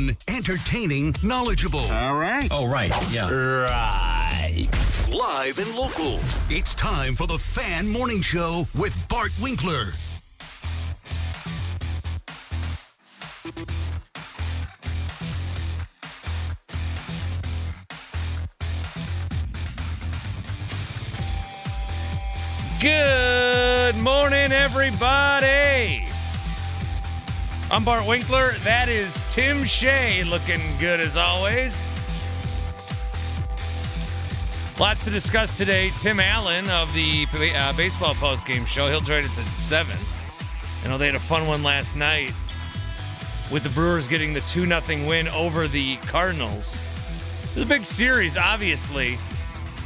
Fun, entertaining, knowledgeable. All right. Oh, right. Yeah. Right. Live and local. It's time for the Fan Morning Show with Bart Winkler. Good morning, everybody. I'm Bart Winkler. That is Tim Shea looking good as always. Lots to discuss today. Tim Allen of the uh, baseball postgame show. He'll join us at 7. I know they had a fun one last night with the Brewers getting the 2 0 win over the Cardinals. It's a big series, obviously,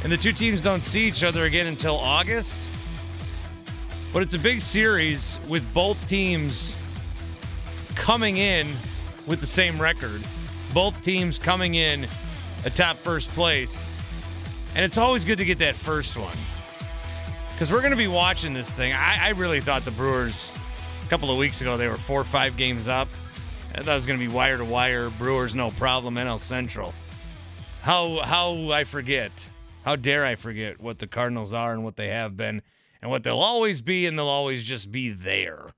and the two teams don't see each other again until August. But it's a big series with both teams coming in with the same record. Both teams coming in atop first place. And it's always good to get that first one. Because we're going to be watching this thing. I, I, really thought the Brewers, a couple of weeks ago, they were four or five games up. I thought it was going to be wire to wire. Brewers, no problem. NL Central. How, how I forget. How dare I forget what the Cardinals are and what they have been and what they'll always be, and they'll always just be there.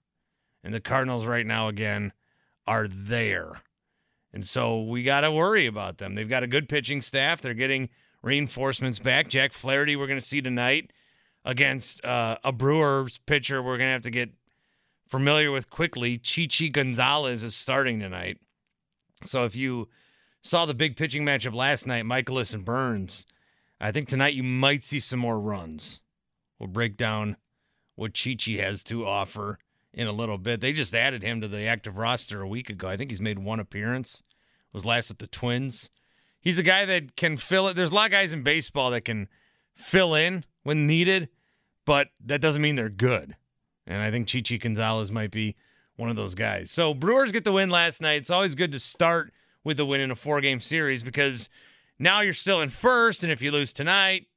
And the Cardinals, right now, again, are there. And so we got to worry about them. They've got a good pitching staff. They're getting reinforcements back. Jack Flaherty, we're going to see tonight against uh, a Brewers pitcher we're going to have to get familiar with quickly. Chichi Gonzalez is starting tonight. So if you saw the big pitching matchup last night, Mikolas and Burnes, I think tonight you might see some more runs. We'll break down what Chichi has to offer in a little bit. They just added him to the active roster a week ago. I think he's made one appearance. Was last with the Twins. He's a guy that can fill it. There's a lot of guys in baseball that can fill in when needed, but that doesn't mean they're good. And I think Chichi Gonzalez might be one of those guys. So Brewers get the win last night. It's always good to start with the win in a four game series because now you're still in first, and if you lose tonight,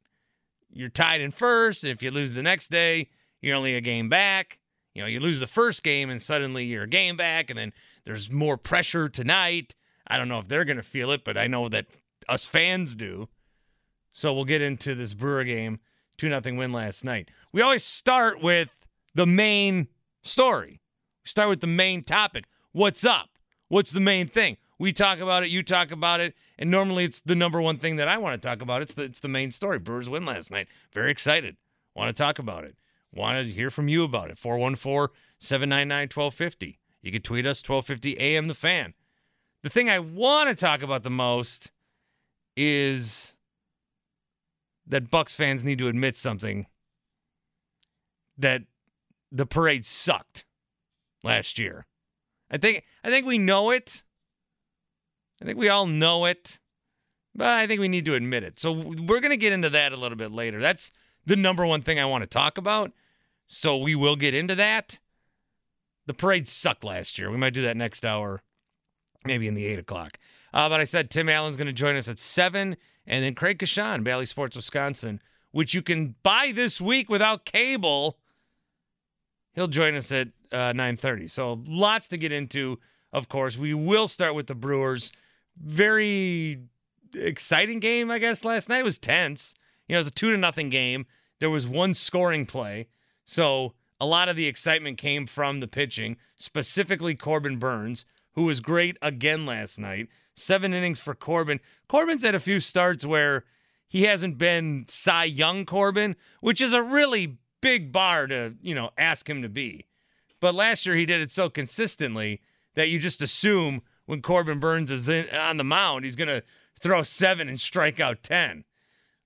you're tied in first. If you lose the next day, you're only a game back. You know, you lose the first game and suddenly you're a game back, and then there's more pressure tonight. I don't know if they're going to feel it, but I know that us fans do. So we'll get into this Brewer game. 2 nothing win last night. We always start with the main story. We start with the main topic. What's up? What's the main thing? We talk about it, you talk about it, and normally it's the number one thing that I want to talk about. It's the it's the main story. Brewers win last night. Very excited. Want to talk about it. Want to hear from you about it. 414 799 1250. You can tweet us 1250 AM the fan. The thing I want to talk about the most is that Bucks fans need to admit something that the parade sucked last year. I think I think we know it. I think we all know it, but I think we need to admit it. So we're going to get into that a little bit later. That's the number one thing I want to talk about. So we will get into that. The parade sucked last year. We might do that next hour, maybe in the eight o'clock. Uh, but I said Tim Allen's going to join us at seven, and then Craig Coshun, Bally Sports Wisconsin, which you can buy this week without cable. He'll join us at uh, 9:30. So lots to get into. Of course, we will start with the Brewers very exciting game, I guess, last night. It was tense. You know, it was a two to nothing game. There was one scoring play. So a lot of the excitement came from the pitching, specifically Corbin Burnes, who was great again last night. Seven innings for Corbin. Corbin's had a few starts where he hasn't been Cy Young Corbin, which is a really big bar to, you know, ask him to be. But last year he did it so consistently that you just assume when Corbin Burnes is in, on the mound, he's going to throw seven and strike out 10.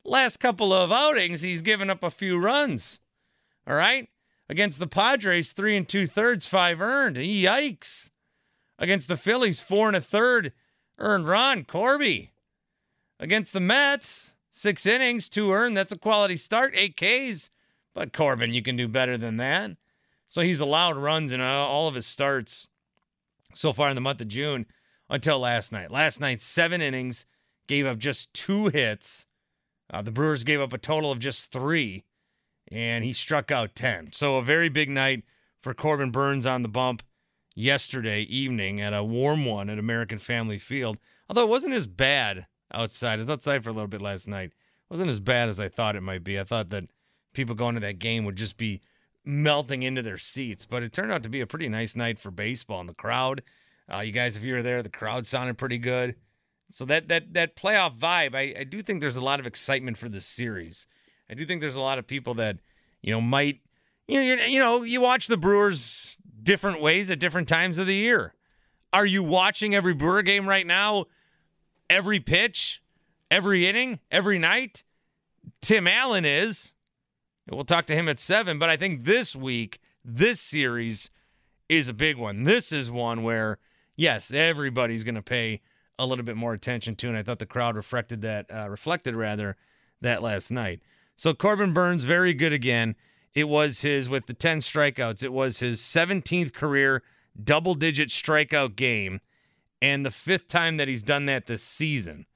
Last couple of outings, he's given up a few runs. All right. Against the Padres, three and two thirds, five earned. Yikes. Against the Phillies, four and a third, earned run. Corby. Against the Mets, six innings, two earned. That's a quality start, eight Ks. But Corbin, you can do better than that. So he's allowed runs in all of his starts so far in the month of June until last night. Last night, seven innings, gave up just two hits. Uh, the Brewers gave up a total of just three, and he struck out 10. So a very big night for Corbin Burnes on the bump yesterday evening at a warm one at American Family Field. Although it wasn't as bad outside. It was outside for a little bit last night. It wasn't as bad as I thought it might be. I thought that people going to that game would just be melting into their seats. But it turned out to be a pretty nice night for baseball and the crowd. Uh, you guys, if you were there, the crowd sounded pretty good. So that that that playoff vibe, I, I do think there's a lot of excitement for this series. I do think there's a lot of people that you know might you know you know you watch the Brewers different ways at different times of the year. Are you watching every Brewer game right now? Every pitch, every inning, every night? Tim Allen is. We'll talk to him at seven, but I think this week, this series is a big one. This is one where, yes, everybody's going to pay a little bit more attention to, and I thought the crowd reflected that, uh, reflected rather, that last night. So Corbin Burnes very good again. It was his, with the 10 strikeouts, it was his 17th career double digit strikeout game and the fifth time that he's done that this season.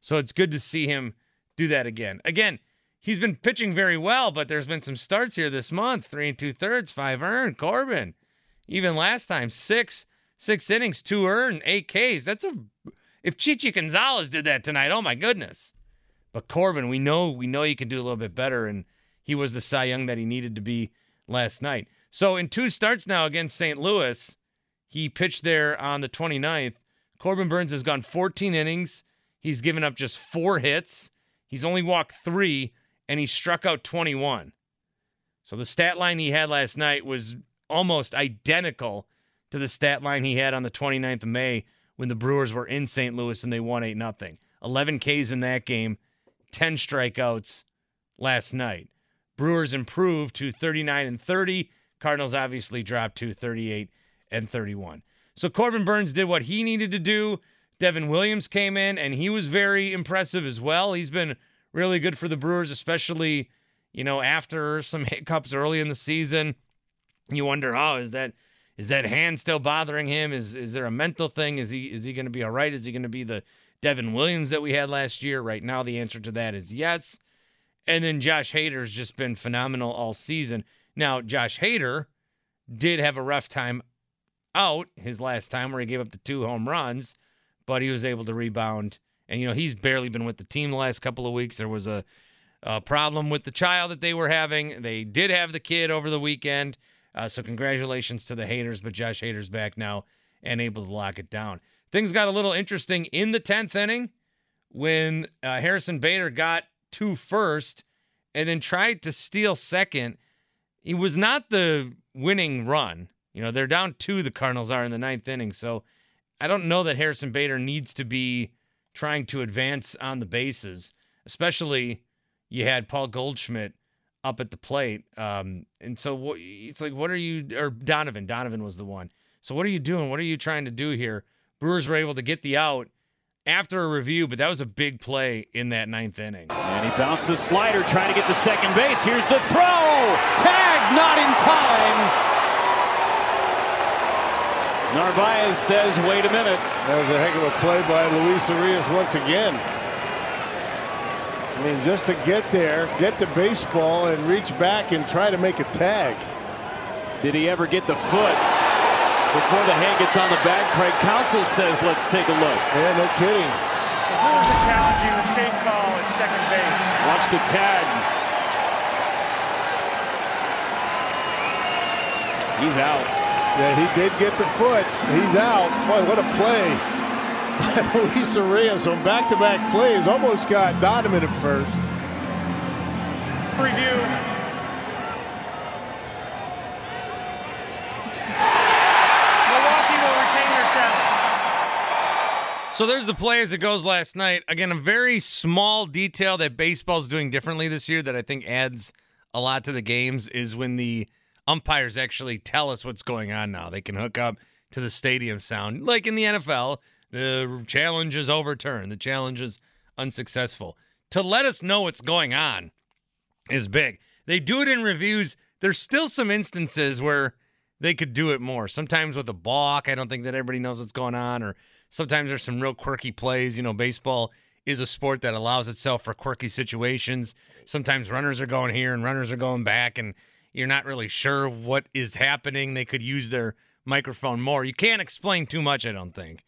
So it's good to see him do that again. Again, he's been pitching very well, but there's been some starts here this month. Three and two thirds, five earned. Corbin, even last time, six six innings, two earned, eight Ks. That's a if Chichi Gonzalez did that tonight, oh my goodness. But Corbin, we know we know he can do a little bit better, and he was the Cy Young that he needed to be last night. So in two starts now against St. Louis, he pitched there on the 29th. Corbin Burnes has gone 14 innings. He's given up just four hits. He's only walked three, and he struck out 21. So the stat line he had last night was almost identical to the stat line he had on the 29th of May when the Brewers were in St. Louis and they won 8 0. 11 Ks in that game, 10 strikeouts last night. Brewers improved to 39 and 30. Cardinals obviously dropped to 38 and 31. So Corbin Burnes did what he needed to do. Devin Williams came in and he was very impressive as well. He's been really good for the Brewers, especially, you know, after some hiccups early in the season. You wonder, oh, is that is that hand still bothering him? Is is there a mental thing? Is he is he going to be all right? Is he going to be the Devin Williams that we had last year? Right now, the answer to that is yes. And then Josh Hader's just been phenomenal all season. Now, Josh Hader did have a rough time out his last time where he gave up the two home runs, but he was able to rebound and, you know, he's barely been with the team the last couple of weeks. There was a, a problem with the child that they were having. They did have the kid over the weekend. Uh, so, congratulations to the Haders, but Josh Hader's back now and able to lock it down. Things got a little interesting in the 10th inning when uh, Harrison Bader got two first and then tried to steal second. He was not the winning run. You know, they're down two, the Cardinals are in the ninth inning. So I don't know that Harrison Bader needs to be trying to advance on the bases, especially you had Paul Goldschmidt up at the plate. Um, and so it's like, what are you, or Donovan, Donovan was the one. So what are you doing? What are you trying to do here? Brewers were able to get the out after a review, but that was a big play in that ninth inning. And he bounced the slider trying to get to second base. Here's the throw. Tag not in time. Narvaez says, wait a minute. That was a heck of a play by Luis Urias once again. I mean, just to get there, get the baseball, and reach back and try to make a tag. Did he ever get the foot before the hand gets on the bag? Craig Counsell says, let's take a look. Yeah, no kidding. The challenging the safe call at second base. Watch the tag. He's out. Yeah, he did get the foot. He's out. Boy, what a play. Luis Urias on back-to-back plays. Almost got Donovan at first. Review. Milwaukee will retain their challenge. So there's the play as it goes last night. Again, a very small detail that baseball's doing differently this year that I think adds a lot to the games is when the umpires actually tell us what's going on now. They can hook up to the stadium sound. Like in the NFL, the challenge is overturned, the challenge is unsuccessful. To let us know what's going on is big. They do it in reviews. There's still some instances where they could do it more. Sometimes with a balk, I don't think that everybody knows what's going on, or sometimes there's some real quirky plays. You know, baseball is a sport that allows itself for quirky situations. Sometimes runners are going here and runners are going back, and you're not really sure what is happening. They could use their microphone more. You can't explain too much, I don't think,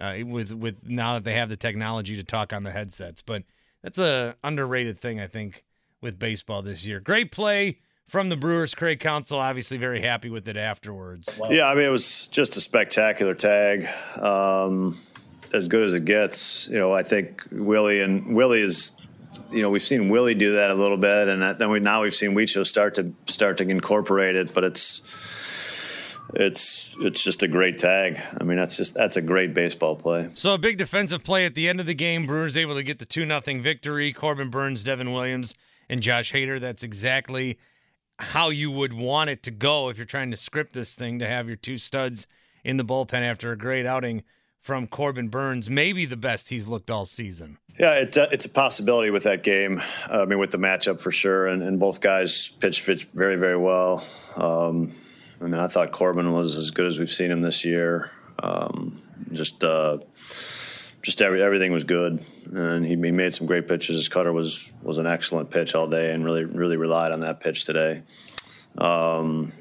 uh, with with now that they have the technology to talk on the headsets. But that's a underrated thing, I think, with baseball this year. Great play from the Brewers. Craig Counsell obviously very happy with it afterwards. Yeah, I mean it was just a spectacular tag. Um, as good as it gets. You know, I think Willie and Willie is. You know, we've seen Willie do that a little bit, and then we now we've seen Wicho start to start to incorporate it. But it's it's it's just a great tag. I mean, that's just that's a great baseball play. So a big defensive play at the end of the game. Brewers able to get the two nothing victory. Corbin Burnes, Devin Williams, and Josh Hader. That's exactly how you would want it to go if you're trying to script this thing to have your two studs in the bullpen after a great outing from Corbin Burnes, maybe the best he's looked all season. Yeah, it's a, it's a possibility with that game. Uh, I mean, with the matchup for sure, and, and both guys pitched, pitched very, very well. Um, I mean, I thought Corbin was as good as we've seen him this year. Um, just, uh, just every, everything was good, and he, he, made some great pitches. His cutter was was an excellent pitch all day, and really, really relied on that pitch today. Um,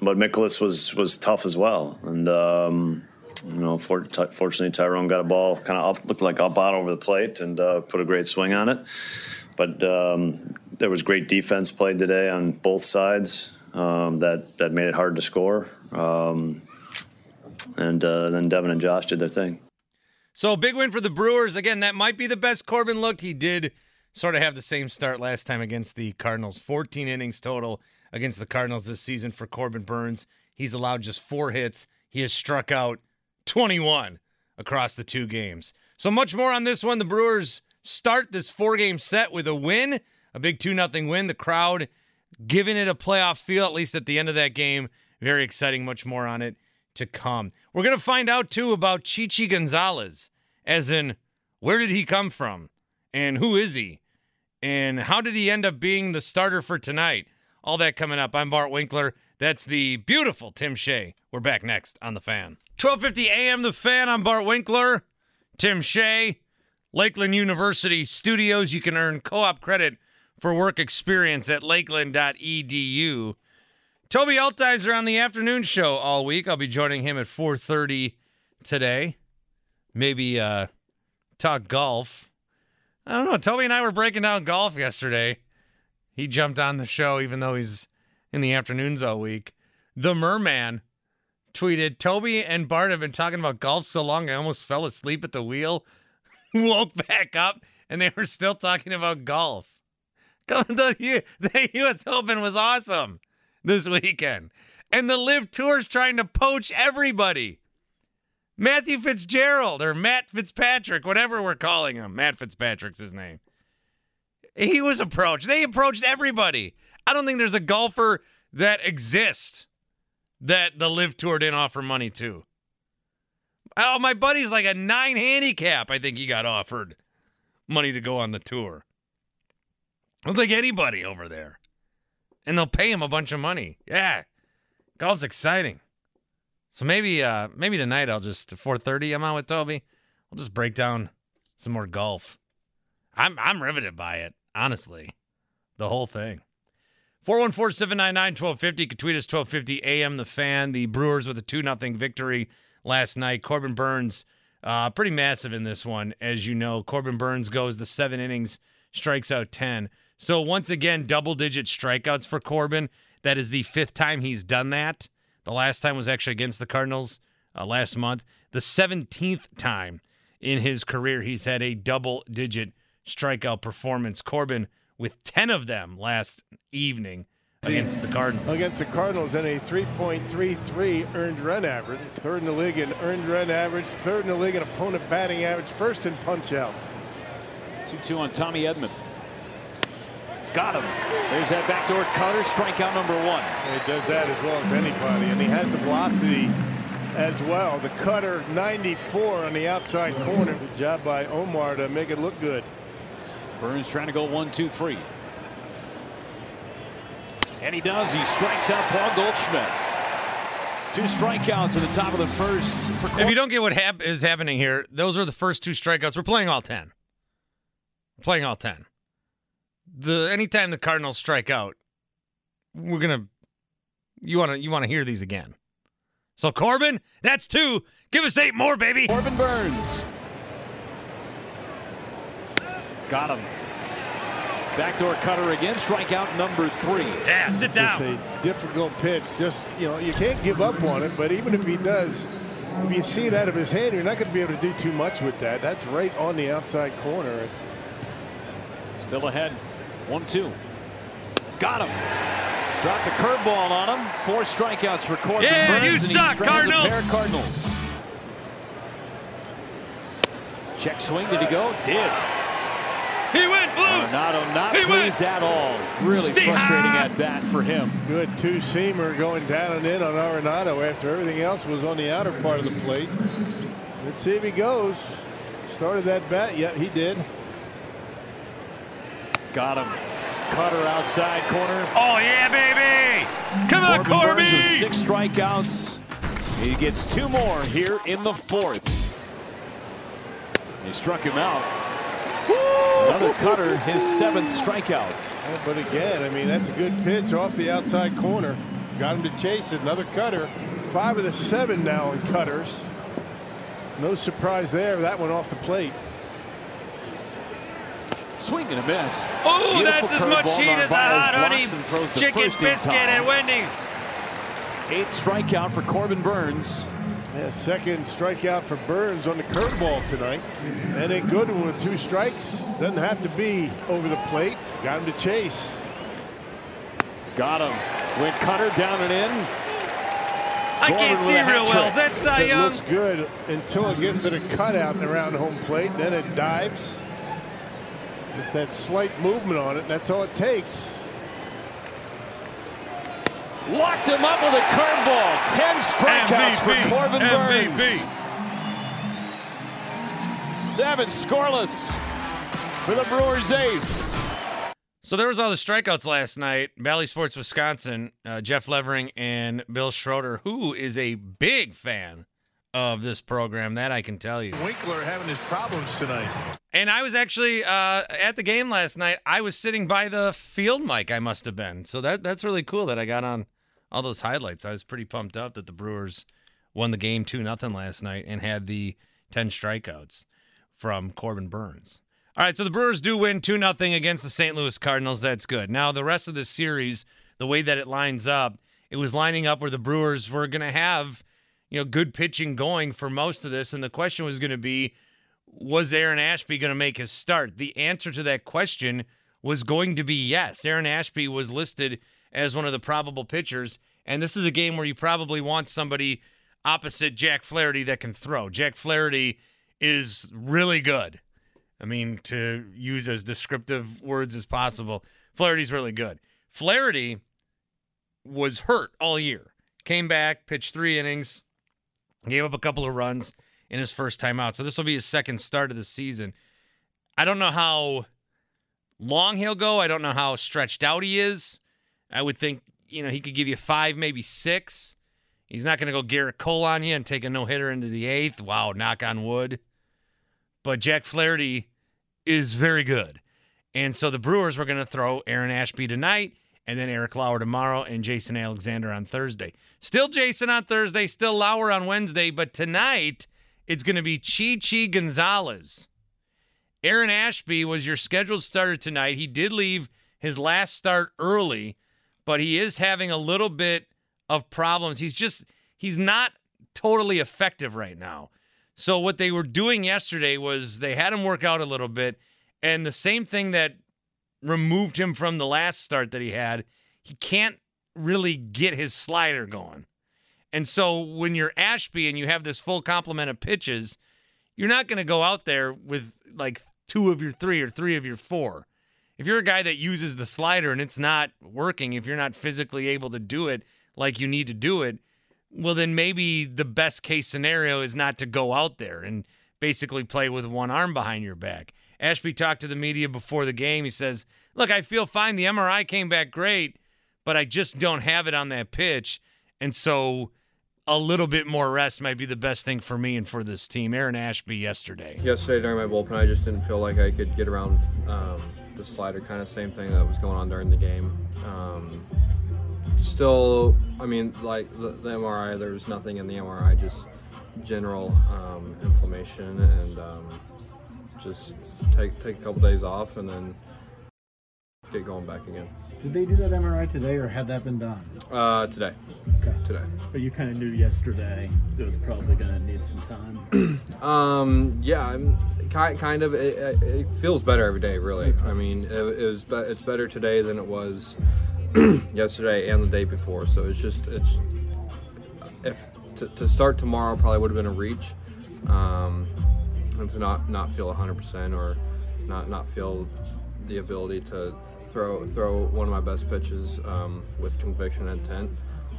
but Mikolas was was tough as well, and um, you know, for, t- fortunately, Tyrone got a ball kind of up, looked like up out over the plate and uh, put a great swing on it. But um, there was great defense played today on both sides um, that that made it hard to score. Um, and uh, then Devin and Josh did their thing. So big win for the Brewers. Again, that might be the best Corbin looked. He did sort of have the same start last time against the Cardinals. 14 innings total against the Cardinals this season for Corbin Burnes. He's allowed just four hits. He has struck out 21 across the two games. So much more on this one. The Brewers start this four game set with a win, a big two-nothing win. The crowd giving it a playoff feel, at least at the end of that game. Very exciting. Much more on it to come. We're going to find out, too, about Chichi Gonzalez, as in, where did he come from? And who is he? And how did he end up being the starter for tonight? All that coming up. I'm Bart Winkler. That's the beautiful Tim Shea. We're back next on The Fan. 1250 AM The Fan. I'm Bart Winkler. Tim Shea, Lakeland University Studios. You can earn co-op credit for work experience at lakeland.edu. Toby Altizer on the afternoon show all week. I'll be joining him at 4:30 today. Maybe uh talk golf. I don't know. Toby and I were breaking down golf yesterday. He jumped on the show even though he's in the afternoons all week. The Merman tweeted Toby and Bart have been talking about golf so long I almost fell asleep at the wheel. Woke back up and they were still talking about golf. The, the U.S. Open was awesome this weekend. And the LIV Tour's trying to poach everybody. Matthew Fitzgerald or Matt Fitzpatrick, whatever we're calling him. Matt Fitzpatrick's his name. He was approached. They approached everybody. I don't think there's a golfer that exists that the LIV Tour didn't offer money to. Oh, my buddy's like a nine handicap. I think he got offered money to go on the tour. Don't think anybody over there. And they'll pay him a bunch of money. Yeah. Golf's exciting. So maybe uh maybe tonight I'll just 4:30 I'm out with Toby. We'll just break down some more golf. I'm I'm riveted by it, honestly. The whole thing. 414 799 1250. You can tweet us 1250 AM The Fan. The Brewers with a 2 0 victory last night. Corbin Burnes, uh, pretty massive in this one. As you know, Corbin Burnes goes the seven innings, strikes out 10. So once again, double digit strikeouts for Corbin. That is the fifth time he's done that. The last time was actually against the Cardinals uh, last month. The 17th time in his career he's had a double digit strikeout performance. Corbin with 10 of them last evening against the Cardinals. Against the Cardinals and a 3.33 earned run average, third in the league in earned run average, third in the league in opponent batting average, first in punch outs. 2 2 on Tommy Edman. Got him. There's that backdoor cutter, strikeout number one. He does that as well as anybody, and he has the velocity as well. The cutter 94 on the outside corner. Good job by Omar to make it look good. Burnes trying to go one, two, three. And he does. He strikes out Paul Goldschmidt. Two strikeouts at the top of the first. if you don't get what hap- is happening here, those are the first two strikeouts. We're playing all 10. We're playing all 10. The anytime the Cardinals strike out, we're going to you want to you want to hear these again. So Corbin, that's two. Give us eight more, baby. Corbin Burnes. Got him. Backdoor cutter again, strikeout number three. Yeah, sit down. Just a difficult pitch. Just, you know, you can't give up on it, but even if he does, if you see it out of his hand, you're not going to be able to do too much with that. That's right on the outside corner. Still ahead. One, two. Got him. Dropped the curveball on him. Four strikeouts for Corbin Yeah, Burnes. you and he suck, strands a Cardinals. pair of Cardinals. Check swing. Did he go? Did. He went blue. Arenado not He went. pleased at all. Really Stay frustrating high. at bat for him. Good two-seamer going down and in on Arenado after everything else was on the outer part of the plate. Let's see if he goes. Started that bat. Yeah, he did. Got him. Cutter outside corner. Oh yeah, baby. Come on, Corbin Corby. Burnes with six strikeouts. He gets two more here in the fourth. He struck him out. Another cutter, his seventh strikeout. Yeah, but again, I mean, that's a good pitch off the outside corner. Got him to chase it. Another cutter. Five of the seven now in cutters. No surprise there. That one off the plate. Swing and a miss. Oh, that's as much heat as a Narvaez hot honey blocks and throws the chicken first in biscuit time. at Wendy's. Eighth strikeout for Corbin Burnes. Yeah, second strikeout for Burnes on the curveball tonight. And a good one with two strikes. Doesn't have to be over the plate. Got him to chase. Got him. Went cutter down and in. I Corbin can't see real well. That's trick. that Cy It Young? looks good until it gets to the cutout and around home plate. Then it dives. Just that slight movement on it. That's all it takes. Locked him up with a curveball. Ten strikeouts MVP. for Corbin MVP. Burnes. Seven scoreless for the Brewers ace. So there was all the strikeouts last night. Bally Sports Wisconsin, uh, Jeff Levering and Bill Schroeder, who is a big fan of this program, that I can tell you. Winkler having his problems tonight. And I was actually uh, at the game last night. I was sitting by the field mic. I must have been. So that that's really cool that I got on all those highlights. I was pretty pumped up that the Brewers won the game two nothing last night and had the ten strikeouts from Corbin Burnes. All right, so the Brewers do win two nothing against the St. Louis Cardinals. That's good. Now the rest of the series, the way that it lines up, it was lining up where the Brewers were going to have you know good pitching going for most of this, and the question was going to be was Aaron Ashby going to make his start? The answer to that question was going to be yes. Aaron Ashby was listed as one of the probable pitchers, and this is a game where you probably want somebody opposite Jack Flaherty that can throw. Jack Flaherty is really good. I mean, to use as descriptive words as possible, Flaherty's really good. Flaherty was hurt all year. Came back, pitched three innings, gave up a couple of runs in his first time out. So this will be his second start of the season. I don't know how long he'll go. I don't know how stretched out he is. I would think, you know, he could give you five, maybe six. He's not going to go Gerrit Cole on you and take a no hitter into the eighth. Wow, knock on wood. But Jack Flaherty is very good. And so the Brewers were going to throw Aaron Ashby tonight and then Eric Lauer tomorrow and Jason Alexander on Thursday. Still Jason on Thursday, still Lauer on Wednesday, but tonight it's going to be Chi Chi Gonzalez. Aaron Ashby was your scheduled starter tonight. He did leave his last start early, but he is having a little bit of problems. He's just he's not totally effective right now. So what they were doing yesterday was they had him work out a little bit and the same thing that removed him from the last start that he had, he can't really get his slider going. And so when you're Ashby and you have this full complement of pitches, you're not going to go out there with like two of your three or three of your four. if you're a guy that uses the slider and it's not working, if you're not physically able to do it like you need to do it, well, then maybe the best case scenario is not to go out there and basically play with one arm behind your back. Ashby talked to the media before the game. He says, Look, I feel fine. The MRI came back great, but I just don't have it on that pitch. And so a little bit more rest might be the best thing for me and for this team. Aaron Ashby yesterday. Yesterday during my bullpen, I just didn't feel like I could get around um, the slider. Kind of same thing that was going on during the game. Um, still, I mean, like the, the, MRI, there was nothing in the MRI, just general um, inflammation, and um, just take take a couple days off, and then get going back again. Did they do that MRI today, or had that been done? Uh, today. Okay. Today. But you kind of knew yesterday it was probably going to need some time. um, yeah, I'm kind kind of. It, it, feels better every day, really. I mean, it, it was be, it's better today than it was yesterday and the day before. So it's just it's if to, to start tomorrow probably would have been a reach. Um, to not not feel 100% or not not feel the ability to throw throw one of my best pitches um, with conviction and intent.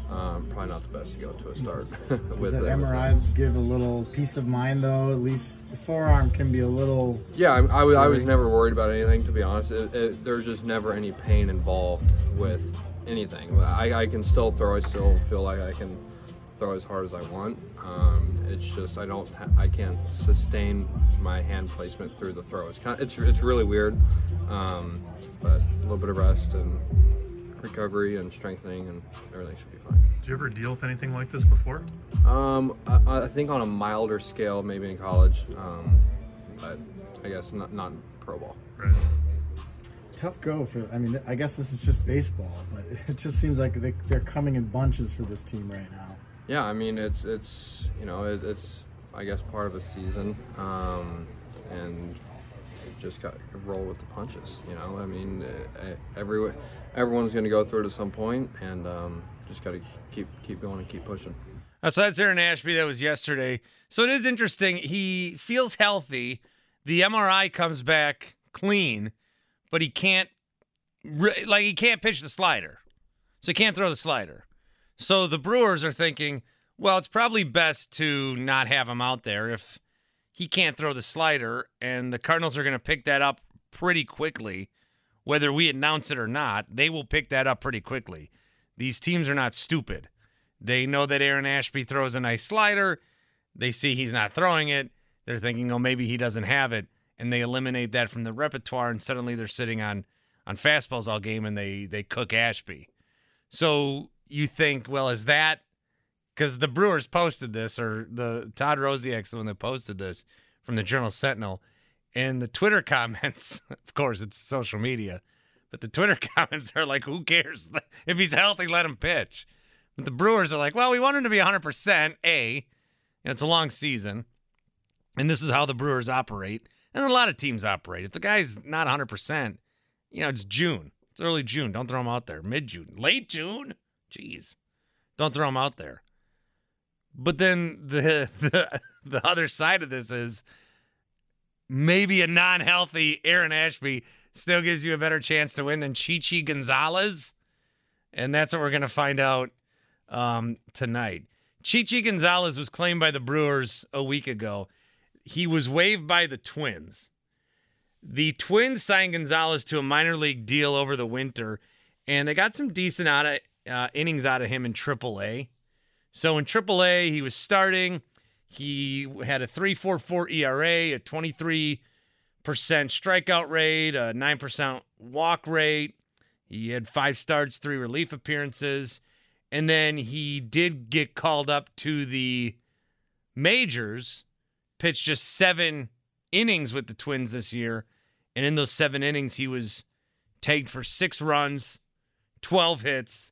Um, probably not the best to go to a start. with Does that MRI give a little peace of mind though? At least the forearm can be a little. Yeah, I, I, was, I was never worried about anything to be honest. It, it, there's just never any pain involved with anything. I, I can still throw. I still feel like I can throw as hard as I want. Um, it's just I don't I can't sustain my hand placement through the throw. It's kind of, it's it's really weird, um, but a little bit of rest and recovery and strengthening and everything should be fine. Did you ever deal with anything like this before? Um, I, I think on a milder scale, maybe in college, um, but I guess not not pro ball. Right tough go for. I mean, I guess this is just baseball, but it just seems like they, they're coming in bunches for this team right now. Yeah, I mean it's it's you know it, it's I guess part of a season, um, and just got roll with the punches. You know, I mean every everyone's going to go through it at some point, and um, just got to keep keep going and keep pushing. Uh, so that's Aaron Ashby. That was yesterday. So it is interesting. He feels healthy. The MRI comes back clean, but he can't like he can't pitch the slider, so he can't throw the slider. So the Brewers are thinking, well, it's probably best to not have him out there if he can't throw the slider, and the Cardinals are going to pick that up pretty quickly. Whether we announce it or not, they will pick that up pretty quickly. These teams are not stupid. They know that Aaron Ashby throws a nice slider. They see he's not throwing it. They're thinking, oh, maybe he doesn't have it. And they eliminate that from the repertoire, and suddenly they're sitting on on fastballs all game and they they cook Ashby. So you think, well, is that because the Brewers posted this, or the Todd Rosiak's the one that posted this from the Journal Sentinel, and the Twitter comments, of course, it's social media, but the Twitter comments are like, who cares? If he's healthy, let him pitch. But the Brewers are like, well, we want him to be 100%. A, you know, it's a long season, and this is how the Brewers operate, and a lot of teams operate. If the guy's not 100%, you know, it's June. It's early June. Don't throw him out there. Mid June. Late June? Jeez, don't throw him out there. But then the, the the other side of this is maybe a non-healthy Aaron Ashby still gives you a better chance to win than Chichi Gonzalez, and that's what we're gonna find out um, tonight. Chichi Gonzalez was claimed by the Brewers a week ago. He was waived by the Twins. The Twins signed Gonzalez to a minor league deal over the winter, and they got some decent out of uh, innings out of him in AAA. So in AAA, he was starting. He had a 3.44 ERA, a 23% strikeout rate, a 9% walk rate. He had five starts, three relief appearances. And then he did get called up to the majors, pitched just seven innings with the Twins this year. And in those seven innings, he was tagged for six runs, 12 hits,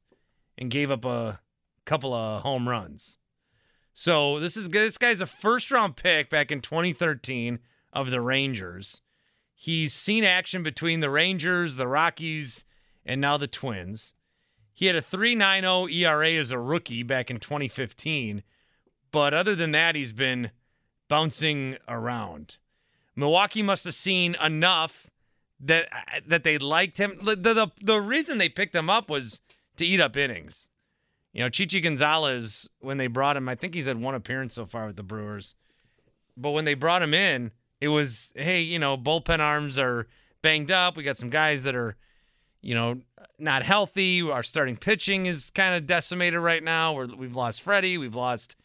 and gave up a couple of home runs. So this is this guy's a first round pick back in 2013 of the Rangers. He's seen action between the Rangers, the Rockies, and now the Twins. He had a 3.90 ERA as a rookie back in 2015, but other than that, he's been bouncing around. Milwaukee must have seen enough that that they liked him. The, the the reason they picked him up was to eat up innings. You know, Chichi Gonzalez when they brought him, I think he's had one appearance so far with the Brewers. But when they brought him in, it was hey, you know, bullpen arms are banged up. We got some guys that are, you know, not healthy. Our starting pitching is kind of decimated right now. We're, we've lost Freddie. We've lost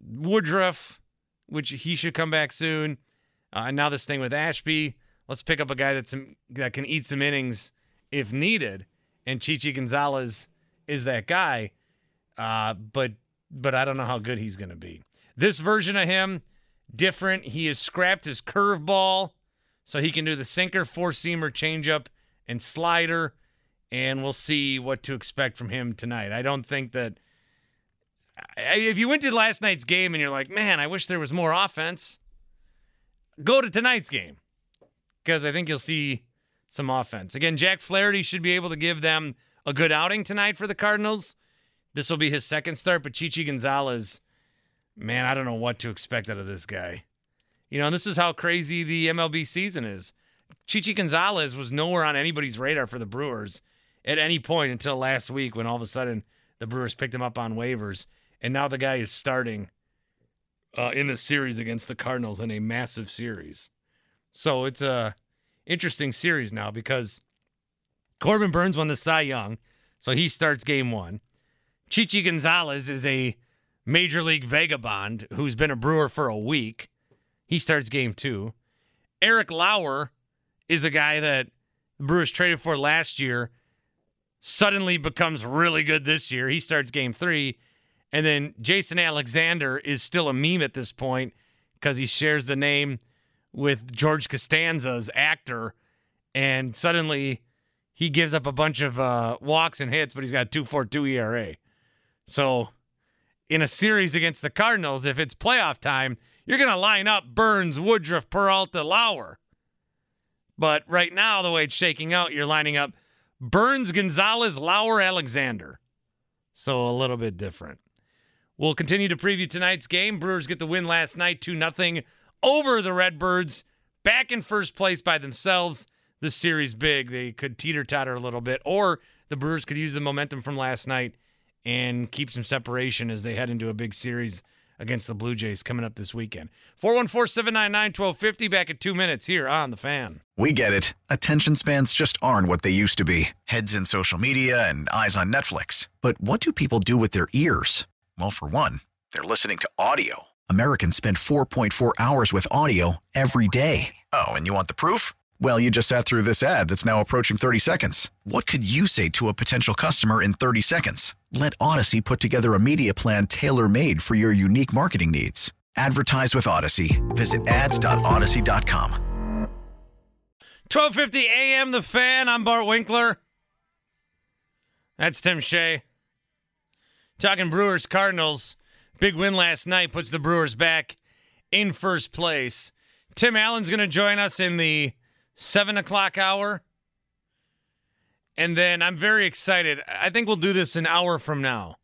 Woodruff, which he should come back soon. Uh, and now this thing with Ashby. Let's pick up a guy that's that can eat some innings if needed. And Chichi Gonzalez is that guy. Uh, but but I don't know how good he's going to be. This version of him, different. He has scrapped his curveball, so he can do the sinker, four seamer, changeup, and slider. And we'll see what to expect from him tonight. I don't think that if you went to last night's game and you're like, man, I wish there was more offense, go to tonight's game because I think you'll see some offense. Again, Jack Flaherty should be able to give them a good outing tonight for the Cardinals. This will be his second start, but Chichi Gonzalez, man, I don't know what to expect out of this guy. You know, this is how crazy the MLB season is. Chichi Gonzalez was nowhere on anybody's radar for the Brewers at any point until last week when all of a sudden the Brewers picked him up on waivers and now the guy is starting uh, in the series against the Cardinals in a massive series. So it's a interesting series now because Corbin Burnes won the Cy Young, so he starts game one. Chichi Gonzalez is a major league vagabond who's been a Brewer for a week. He starts game two. Eric Lauer is a guy that the Brewers traded for last year, suddenly becomes really good this year. He starts game three. And then Jason Alexander is still a meme at this point because he shares the name with George Costanza's actor. And suddenly he gives up a bunch of uh, walks and hits, but he's got a 2.42 ERA. So in a series against the Cardinals, if it's playoff time, you're going to line up Burnes, Woodruff, Peralta, Lauer. But right now, the way it's shaking out, you're lining up Burnes, Gonzalez, Lauer, Alexander. So a little bit different. We'll continue to preview tonight's game. Brewers get the win last night, 2 0 over the Redbirds. Back in first place by themselves. The series big. They could teeter totter a little bit, or the Brewers could use the momentum from last night and keep some separation as they head into a big series against the Blue Jays coming up this weekend. 414 799 1250, back at two minutes here on The Fan. We get it. Attention spans just aren't what they used to be heads in social media and eyes on Netflix. But what do people do with their ears? Well, for one, they're listening to audio. Americans spend 4.4 hours with audio every day. Oh, and you want the proof? Well, you just sat through this ad that's now approaching 30 seconds. What could you say to a potential customer in 30 seconds? Let Audacy put together a media plan tailor made for your unique marketing needs. Advertise with Audacy. Visit ads.audacy.com. 1250 AM The Fan. I'm Bart Winkler. That's Tim Shea. Talking Brewers Cardinals. Big win last night puts the Brewers back in first place. Tim Allen's going to join us in the seven o'clock hour. And then I'm very excited. I think we'll do this an hour from now.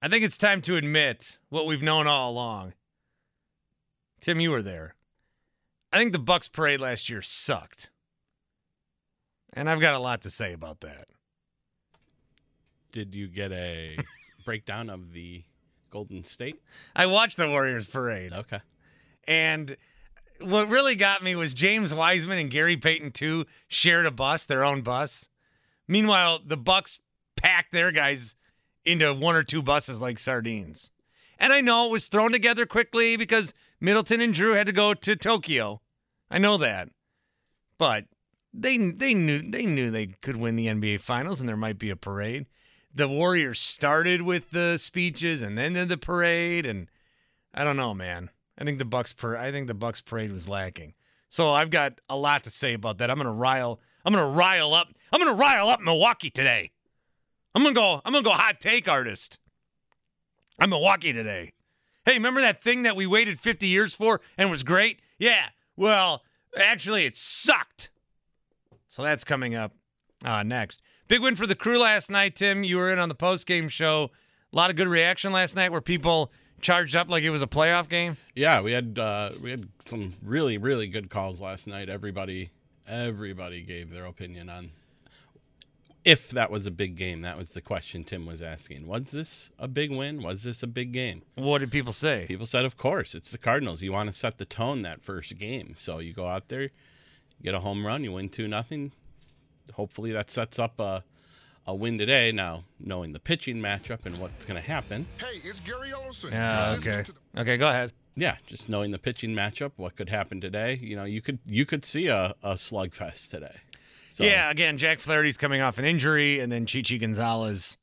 I think it's time to admit what we've known all along. Tim, you were there. I think the Bucks parade last year sucked. And I've got a lot to say about that did you get a breakdown of the Golden State? I watched the Warriors parade. Okay. And what really got me was James Wiseman and Gary Payton II shared a bus, their own bus. Meanwhile, the Bucks packed their guys into one or two buses like sardines. And I know it was thrown together quickly because Middleton and Jrue had to go to Tokyo. I know that. But they they knew they knew they could win the NBA finals and there might be a parade the Warriors started with the speeches and then the parade, and I don't know, man. I think the Bucks per I think the Bucks parade was lacking. So I've got a lot to say about that. I'm gonna rile. I'm gonna rile up. I'm gonna rile up Milwaukee today. I'm gonna go. I'm gonna go hot take artist. I'm Milwaukee today. Hey, remember that thing that we waited 50 years for and was great? Yeah. Well, actually, it sucked. So that's coming up uh, next. Big win for the crew last night, Tim. You were in on the post game show. A lot of good reaction last night where people charged up like it was a playoff game? Yeah, we had uh, we had some really really good calls last night. Everybody everybody gave their opinion on if that was a big game. That was the question Tim was asking. Was this a big win? Was this a big game? What did people say? People said, of course, it's the Cardinals. You want to set the tone that first game. So you go out there, get a home run, you win 2 nothing. Hopefully that sets up a, a win today. Now, knowing the pitching matchup and what's going to happen. Hey, it's Gary Olson. Yeah, okay. Okay, go ahead. Yeah, just knowing the pitching matchup, what could happen today. You know, you could you could see a, a slugfest today. So, Yeah, again, Jack Flaherty's coming off an injury, and then Chichi Gonzalez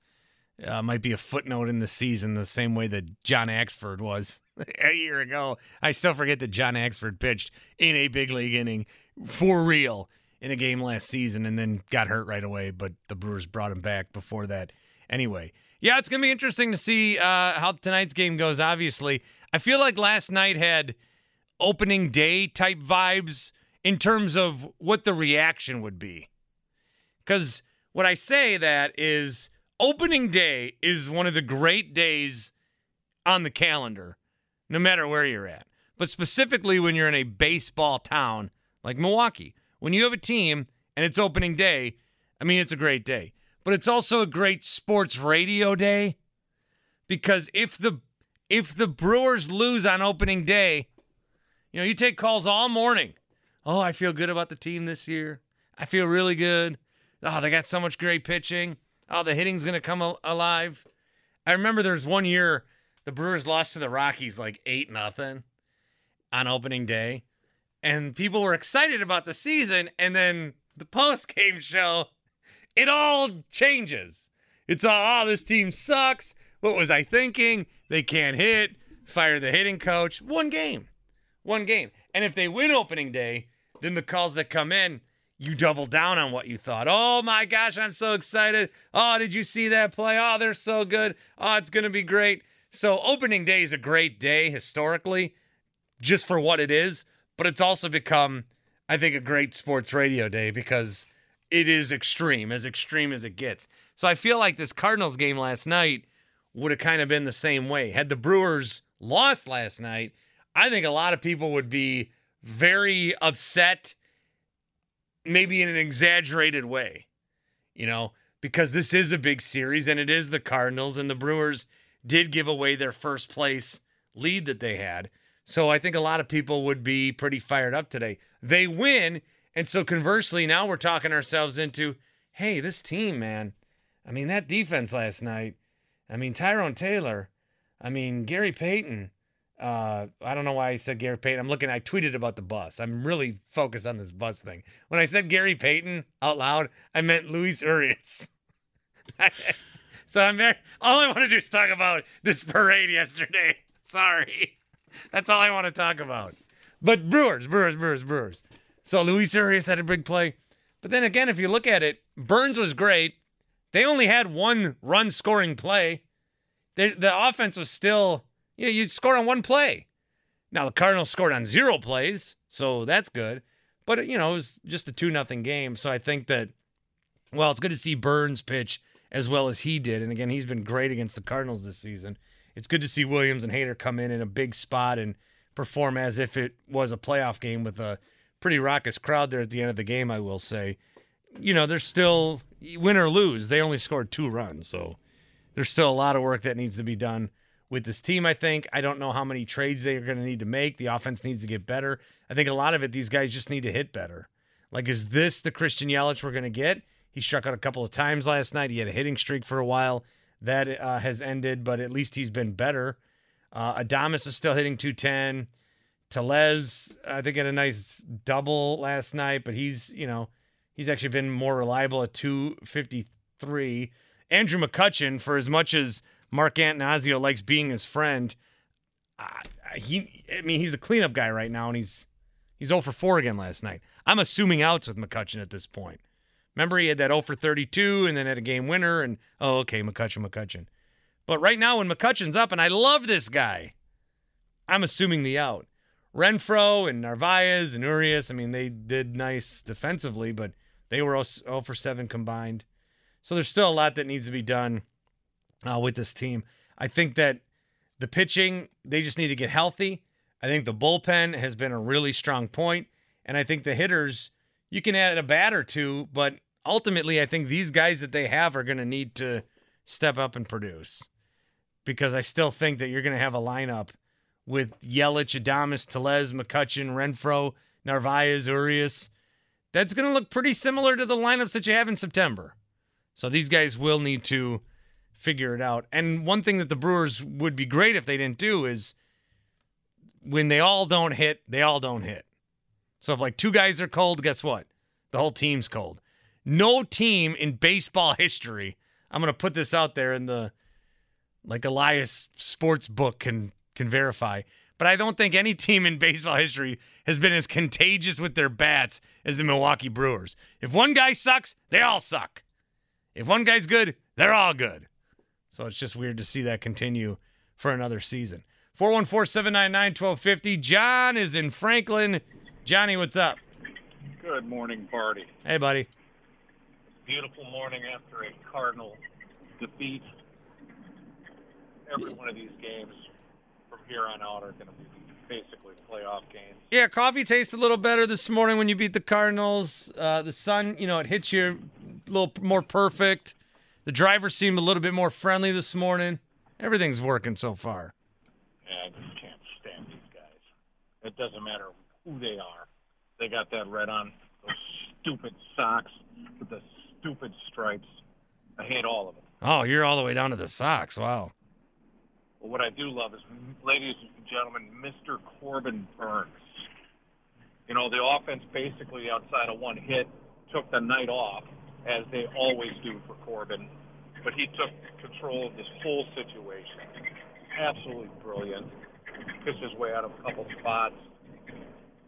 uh, might be a footnote in the season, the same way that John Axford was a year ago. I still forget that John Axford pitched in a big league inning for real in a game last season, and then got hurt right away. But the Brewers brought him back before that. Anyway, yeah, it's gonna be interesting to see uh, how tonight's game goes. Obviously, I feel like last night had opening day type vibes in terms of what the reaction would be. Because what I say that is opening day is one of the great days on the calendar, no matter where you're at. But specifically when you're in a baseball town like Milwaukee, when you have a team and it's opening day, I mean, it's a great day. But it's also a great sports radio day because if the if the Brewers lose on opening day, you know, you take calls all morning. Oh, I feel good about the team this year. I feel really good. Oh, they got so much great pitching. Oh, the hitting's going to come al- alive. I remember there's one year the Brewers lost to the Rockies like 8 nothing on opening day. And people were excited about the season and then the post game show it all changes. It's all, oh, this team sucks. What was I thinking? They can't hit. Fire the hitting coach. One game. One game. And if they win opening day, then the calls that come in, you double down on what you thought. Oh my gosh, I'm so excited. Oh, did you see that play? Oh, they're so good. Oh, it's going to be great. So, opening day is a great day historically, just for what it is, but it's also become, I think, a great sports radio day because it is extreme, as extreme as it gets. So, I feel like this Cardinals game last night would have kind of been the same way. Had the Brewers lost last night, I think a lot of people would be very upset, maybe in an exaggerated way, you know, because this is a big series and it is the Cardinals, and the Brewers did give away their first place lead that they had. So I think a lot of people would be pretty fired up today. They win. And so conversely, now we're talking ourselves into hey, this team, man. I mean, that defense last night. I mean, Tyrone Taylor. I mean, Gary Payton. Uh, I don't know why I said Gary Payton. I'm looking, I tweeted about the bus. I'm really focused on this bus thing. When I said Gary Payton out loud, I meant Luis Urias. so I'm very, all I want to do is talk about this parade yesterday. Sorry. That's all I want to talk about. But Brewers, Brewers, Brewers, Brewers. So Luis Urias had a big play. But then again, if you look at it, Burnes was great. They only had one run scoring play. They, the offense was still, yeah, you scored on one play. Now the Cardinals scored on zero plays, so that's good. But you know, it was just a two nothing game. So I think that well, it's good to see Burnes pitch as well as he did. And again, he's been great against the Cardinals this season. It's good to see Williams and Hader come in in a big spot and perform as if it was a playoff game with a pretty raucous crowd there at the end of the game, I will say. You know, there's still win or lose, they only scored two runs, so there's still a lot of work that needs to be done with this team, I think. I don't know how many trades they're going to need to make. The offense needs to get better. I think a lot of it, these guys just need to hit better. Like, is this the Christian Yelich we're going to get? He struck out a couple of times last night. He had a hitting streak for a while. That uh, has ended, but at least he's been better. Uh, Adames is still hitting 210. Tellez, I think, had a nice double last night, but he's, you know, he's actually been more reliable at 253. Andrew McCutchen, for as much as Mark Attanasio likes being his friend, uh, he, I mean, he's the cleanup guy right now, and he's he's 0 for 4 again last night. I'm assuming outs with McCutchen at this point. Remember, he had that 0 for 32 and then had a game winner, and oh, okay, McCutchen, McCutchen. But right now, when McCutchen's up, and I love this guy, I'm assuming the out. Renfroe and Narvaez and Urias, I mean, they did nice defensively, but they were 0 for 7 combined. So there's still a lot that needs to be done uh, with this team. I think that The pitching, they just need to get healthy. I think the bullpen has been a really strong point, and I think the hitters, you can add a bat or two, but ultimately, I think these guys that they have are going to need to step up and produce because I still think that you're going to have a lineup with Yelich, Adames, Tellez, McCutchen, Renfroe, Narvaez, Urias. That's going to look pretty similar to the lineups that you have in September. So these guys will need to figure it out. And one thing that the Brewers would be great if they didn't do is when they all don't hit, they all don't hit. So if like two guys are cold, guess what? The whole team's cold. No team in baseball history, I'm to put this out there in the like Elias sports book can can verify. But I don't think any team in baseball history has been as contagious with their bats as the Milwaukee Brewers. If one guy sucks, they all suck. If one guy's good, they're all good. So it's just weird to see that continue for another season. 414 799 1250. John is in Franklin. Johnny, what's up? Good morning, Barty. Hey, buddy. Beautiful morning after a Cardinal defeat. Every one of these games from here on out are going to be basically playoff games. Yeah, coffee tastes a little better this morning when you beat the Cardinals. Uh, the sun, you know, it hits you a little more perfect. The driver seemed a little bit more friendly this morning. Everything's working so far. Yeah, I just can't stand these guys. It doesn't matter who they are. They got that red on, those stupid socks with the stupid stripes. I hate all of it. Oh, you're all the way down to the socks. Wow. But what I do love is, ladies and gentlemen, Mr. Corbin Burnes. You know, the offense basically outside of one hit took the night off, as they always do for Corbin. But he took control of this whole situation. Absolutely brilliant. Pitched his way out of a couple spots.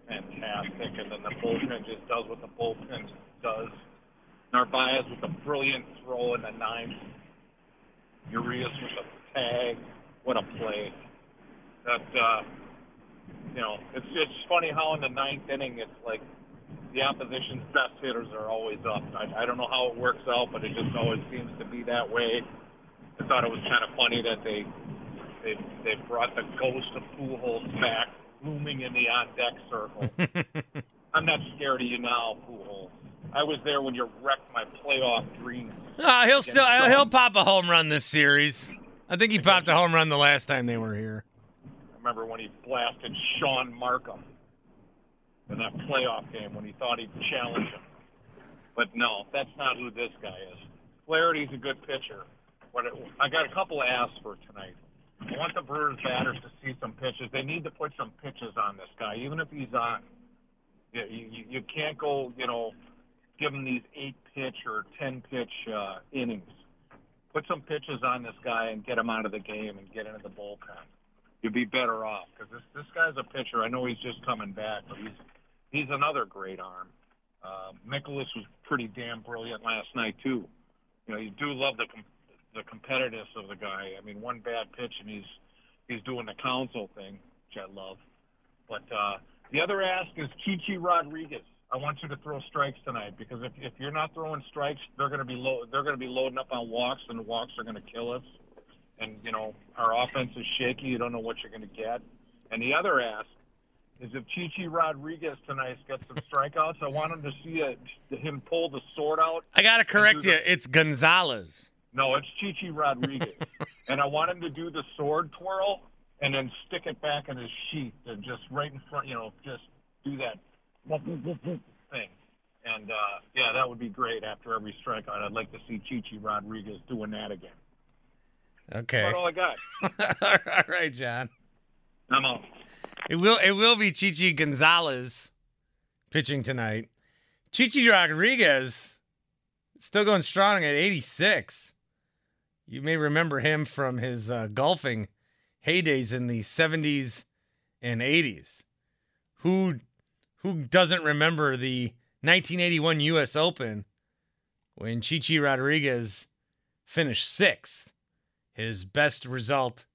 Fantastic. And then the bullpen just does what the bullpen does. Narvaez with a brilliant throw in the ninth. Urias with a tag. What a play. That, uh, you know, it's it's funny how in the ninth inning it's like the opposition's best hitters are always up. I, I don't know how it works out, but it just always seems to be that way. I thought it was kind of funny that they they they brought the ghost of Pujols back, looming in the on deck circle. I'm not scared of you now, Pujols. I was there when you wrecked my playoff dreams. Uh, he'll still he'll pop a home run this series. I think he popped a home run the last time they were here. I remember when he blasted Shaun Marcum in that playoff game when he thought he'd challenge him. But no, that's not who this guy is. Flaherty's a good pitcher. What it, I got a couple of asks for tonight. I want the Brewers batters to see some pitches. They need to put some pitches on this guy, even if he's on. You, you, you can't go, you know, give him these eight pitch or ten pitch uh, innings. Put some pitches on this guy and get him out of the game and get into the bullpen. You'd be better off because this this guy's a pitcher. I know he's just coming back, but he's he's another great arm. Uh, Mikolas was pretty damn brilliant last night too. You know, you do love the com- the competitiveness of the guy. I mean, one bad pitch and he's he's doing the council thing, which I love. But uh, the other ask is Chichi Rodriguez. I want you to throw strikes tonight because if if you're not throwing strikes, they're going to be low. They're going to be loading up on walks, and the walks are going to kill us. And you know our offense is shaky. You don't know what you're going to get. And the other ask is if Chichi Rodriguez tonight gets some strikeouts, I want him to see a, him pull the sword out. I gotta correct the, you. It's Gonzalez. No, it's Chichi Rodriguez, and I want him to do the sword twirl and then stick it back in his sheath and just right in front. You know, just do that thing. And uh, yeah, that would be great after every strikeout. I'd like to see Chichi Rodriguez doing that again. Okay. That's all I got. all right, John. I'm out. It will it will be Chichi Gonzalez pitching tonight. Chichi Rodriguez still going strong at 86. You may remember him from his uh, golfing heydays in the 70s and 80s. Who who doesn't remember the 1981 U.S. Open when Chichi Rodriguez finished sixth, his best result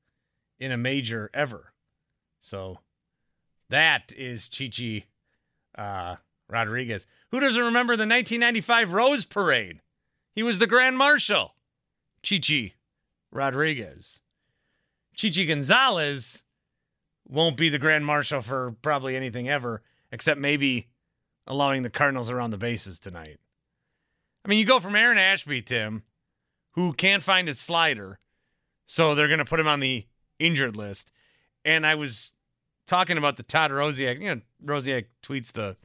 in a major ever. So that is Chichi uh, Rodriguez. Who doesn't remember the 1995 Rose Parade? He was the Grand Marshal. Chichi Rodriguez. Chichi Gonzalez won't be the grand marshal for probably anything ever, except maybe allowing the Cardinals around the bases tonight. I mean, you go from Aaron Ashby, Tim, who can't find his slider, so they're going to put him on the injured list. And I was talking about the Todd Rosiak. You know, Rosiak tweets the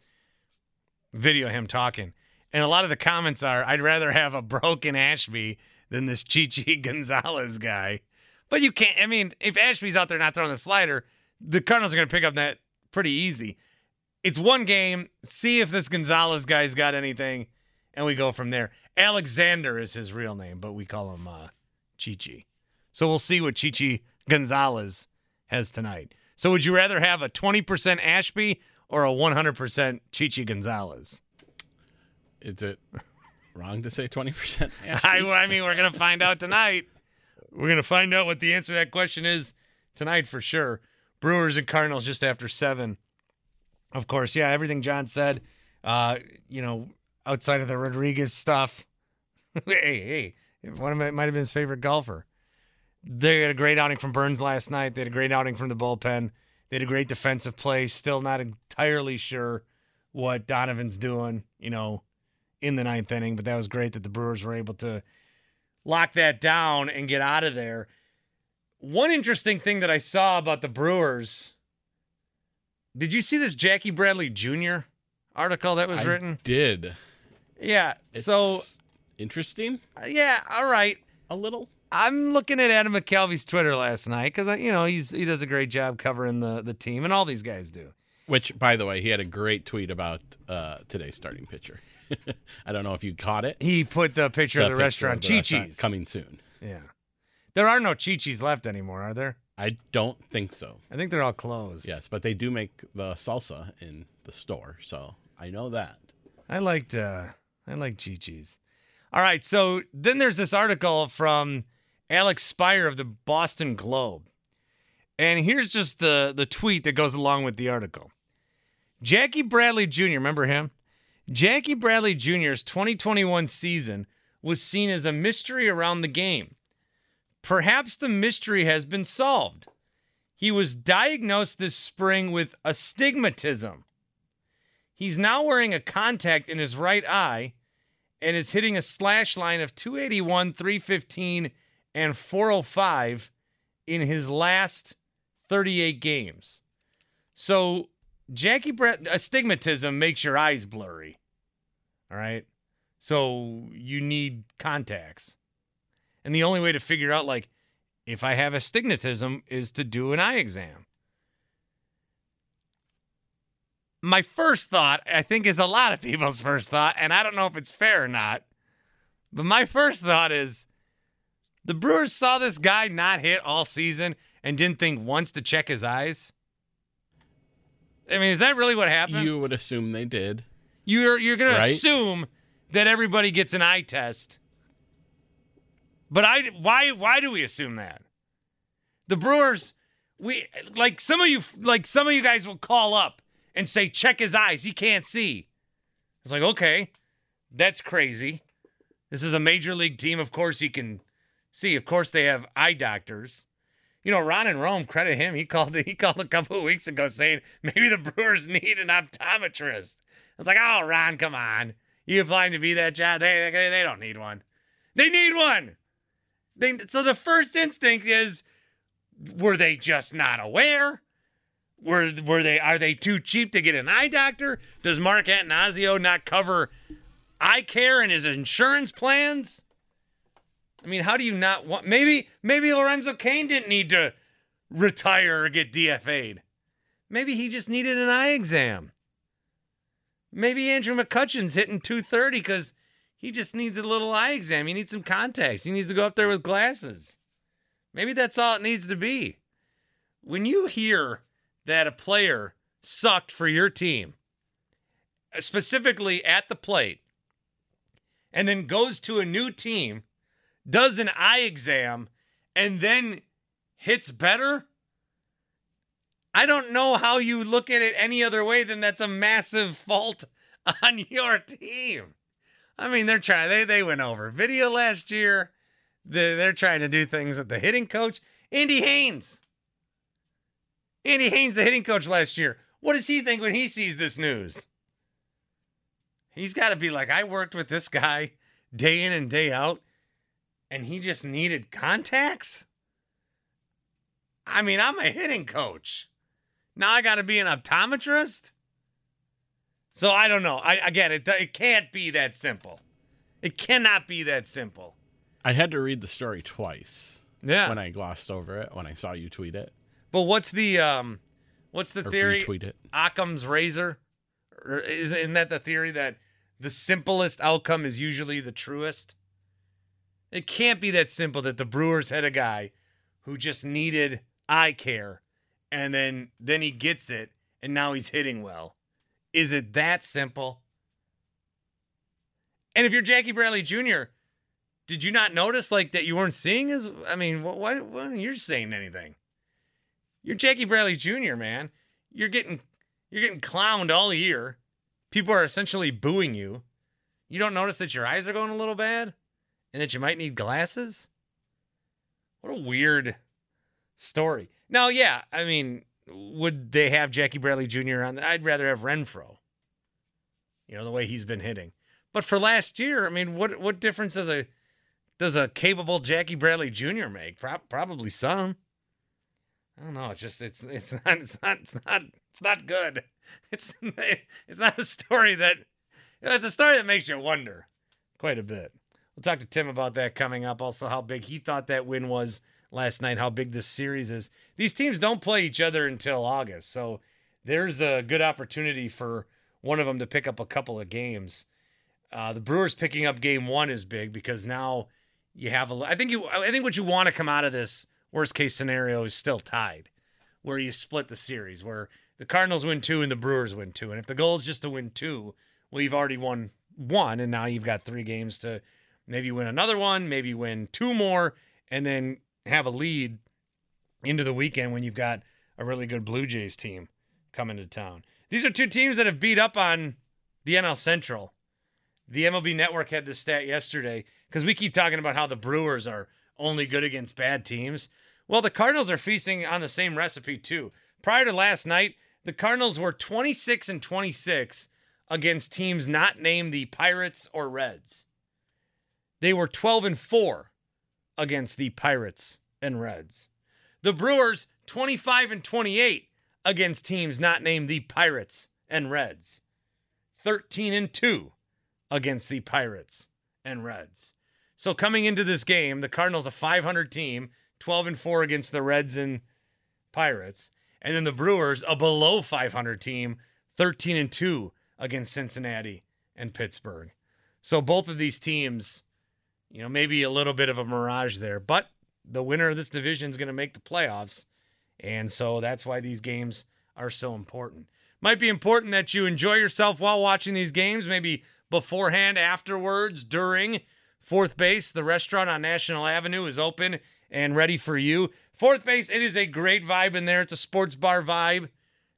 video of him talking. And a lot of the comments are, I'd rather have a broken Ashby than this Chichi Gonzalez guy. But you can't, I mean, if Ashby's out there not throwing the slider, the Cardinals are going to pick up that pretty easy. It's one game. See if this Gonzalez guy's got anything, and we go from there. Alexander is his real name, but we call him uh, Chichi. So we'll see what Chichi Gonzalez has tonight. So would you rather have a 20% Ashby or a 100% Chichi Gonzalez? It's it wrong to say 20%? I, I mean, we're going to find out tonight. We're going to find out what the answer to that question is tonight for sure. Brewers and Cardinals just after seven. Of course, yeah, everything John said, uh, you know, outside of the Rodriguez stuff. hey, hey, one of them might have been his favorite golfer. They had a great outing from Burnes last night. They had a great outing from the bullpen. They had a great defensive play. Still not entirely sure what Donovan's doing, you know, in the ninth inning, but that was great that the Brewers were able to lock that down and get out of there. One interesting thing that I saw about the Brewers. Did you see this Jackie Bradley Jr. article that was I written? Did. Yeah. so interesting. Yeah. All right. A little. I'm looking at Adam McCalvy's Twitter last night because you know he's he does a great job covering the the team, and all these guys do. Which, by the way, he had a great tweet about uh, today's starting pitcher. I don't know if you caught it. He put the picture of the picture restaurant, of the Chi restaurant Chi's. coming soon. Yeah. There are no Chi Chi's left anymore, are there? I don't think so. I think they're all closed. Yes, but they do make the salsa in the store, so I know that. I liked uh I like Chi Chi's. All right, so then there's this article from Alex Speier of the Boston Globe. And here's just the the tweet that goes along with the article. Jackie Bradley Jr., remember him? Jackie Bradley Jr.'s 2021 season was seen as a mystery around the game. Perhaps the mystery has been solved. He was diagnosed this spring with astigmatism. He's now wearing a contact in his right eye and is hitting a slash line of 281, 315, and 405 in his last 38 games. So, Jackie Brett, astigmatism makes your eyes blurry. All right. So, you need contacts. And the only way to figure out, like, if I have astigmatism is to do an eye exam. My first thought, I think, is a lot of people's first thought, and I don't know if it's fair or not. But my first thought is the Brewers saw this guy not hit all season and didn't think once to check his eyes. I mean, is that really what happened? You would assume they did. You're you're gonna Right? assume that everybody gets an eye test. But I why why do we assume that? The Brewers, we like some of you like some of you guys will call up and say check his eyes, he can't see. It's like okay, that's crazy. This is a major league team, of course he can see. Of course they have eye doctors. You know, Ron and Rome, credit him. He called he called a couple of weeks ago saying maybe the Brewers need an optometrist. I was like, oh, Ron, come on. You applying to be that job? They, they, they don't need one. They need one. They, so the first instinct is, were they just not aware? Were were they are they too cheap to get an eye doctor? Does Mark Attanasio not cover eye care in his insurance plans? I mean, how do you not want? Maybe maybe Lorenzo Cain didn't need to retire or get DFA'd. Maybe he just needed an eye exam. Maybe Andrew McCutchen's hitting 230 because he just needs a little eye exam. He needs some contacts. He needs to go up there with glasses. Maybe that's all it needs to be. When you hear that a player sucked for your team, specifically at the plate, and then goes to a new team, does an eye exam, and then hits better, I don't know how you look at it any other way than that's a massive fault on your team. I mean, they're trying. They they went over video last year. They they're trying to do things with the hitting coach. Andy Haynes. Andy Haynes, the hitting coach last year. What does he think when he sees this news? He's got to be like, I worked with this guy day in and day out, and he just needed contacts? I mean, I'm a hitting coach. Now I got to be an optometrist? So I don't know. I again, it it can't be that simple. It cannot be that simple. I had to read the story twice. Yeah. When I glossed over it, when I saw you tweet it. But what's the um, what's the Or theory? retweet it. Occam's razor, or is isn't that the theory that the simplest outcome is usually the truest? It can't be that simple that the Brewers had a guy who just needed eye care, and then then he gets it, and now he's hitting well. Is it that simple? And if you're Jackie Bradley Jr., did you not notice like that you weren't seeing his? I mean, wh- why, why aren't saying anything? You're Jackie Bradley Jr., man. You're getting you're getting clowned all year. People are essentially booing you. You don't notice that your eyes are going a little bad and that you might need glasses? What a weird story. Now, yeah, I mean, would they have Jackie Bradley Jr. on? I'd rather have Renfroe. You know, the way he's been hitting. But for last year, I mean, what what difference does a does a capable Jackie Bradley Jr. make? Pro- probably some. I don't know. It's just it's it's not it's not it's not it's not good. It's it's not a story that it's a story that makes you wonder quite a bit. We'll talk to Tim about that coming up. Also, how big he thought that win was last night. How big this series is. These teams don't play each other until August, so there's a good opportunity for one of them to pick up a couple of games. Uh, the Brewers picking up game one is big because now you have a. I think you. I think what you want to come out of this worst case scenario is still tied, where you split the series, where the Cardinals win two and the Brewers win two, and if the goal is just to win two, well, you've already won one, and now you've got three games to maybe win another one, maybe win two more, and then have a lead into the weekend when you've got a really good Blue Jays team coming to town. These are two teams that have beat up on the NL Central. The MLB Network had this stat yesterday because we keep talking about how the Brewers are only good against bad teams. Well, the Cardinals are feasting on the same recipe too. Prior to last night, the Cardinals were 26 and 26 against teams not named the Pirates or Reds. They were 12 and 4 against the Pirates and Reds. The Brewers 25 and 28 against teams not named the Pirates and Reds. 13 and 2 against the Pirates and Reds. So coming into this game, the Cardinals a 500 team, 12 and 4 against the Reds and Pirates, and then the Brewers a below 500 team, 13 and 2 against Cincinnati and Pittsburgh. So both of these teams, you know, maybe a little bit of a mirage there, but the winner of this division is going to make the playoffs. And so that's why these games are so important. Might be important that you enjoy yourself while watching these games, maybe beforehand, afterwards, during. Fourth Base, the restaurant on National Avenue, is open and ready for you. Fourth Base, it is a great vibe in there. It's a sports bar vibe.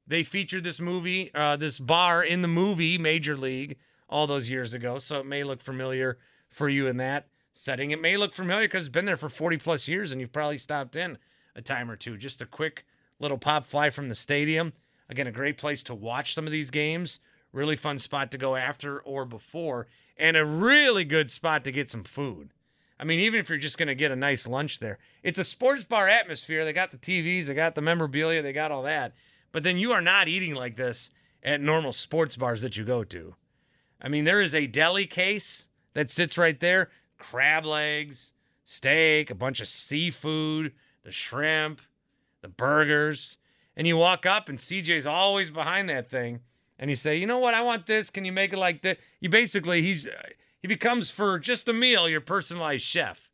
They featured this movie, uh, this bar in the movie Major League all those years ago, so it may look familiar for you in that setting. It may look familiar because it's been there for 40 plus years and you've probably stopped in a time or two. Just a quick little pop fly from the stadium. Again, a great place to watch some of these games. Really fun spot to go after or before, and a really good spot to get some food. I mean, even if you're just going to get a nice lunch there, it's a sports bar atmosphere. They got the TVs, they got the memorabilia, they got all that. But then you are not eating like this at normal sports bars that you go to. I mean, there is a deli case that sits right there crab legs, steak, a bunch of seafood, the shrimp, the burgers. And you walk up, and CJ's always behind that thing. And you say, you know what? I want this. Can you make it like that? You basically, he's uh, he becomes for just a meal your personalized chef.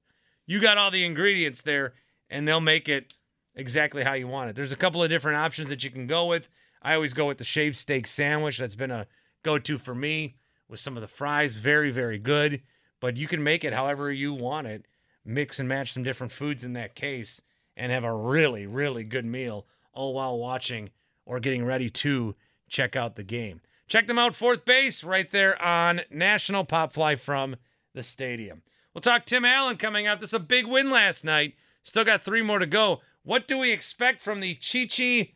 You got all the ingredients there, and they'll make it exactly how you want it. There's a couple of different options that you can go with. I always go with the shaved steak sandwich. That's been a go to for me with some of the fries. Very, very good. But you can make it however you want it. Mix and match some different foods in that case and have a really, really good meal all while watching or getting ready to check out the game. Check them out, fourth base, right there on National Pop Fly from the stadium. We'll talk Tim Allen coming up. This is a big win last night. Still got three more to go. What do we expect from the Chichi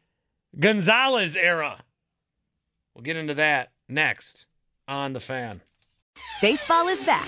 Gonzalez era? We'll get into that next on The Fan. Baseball is back,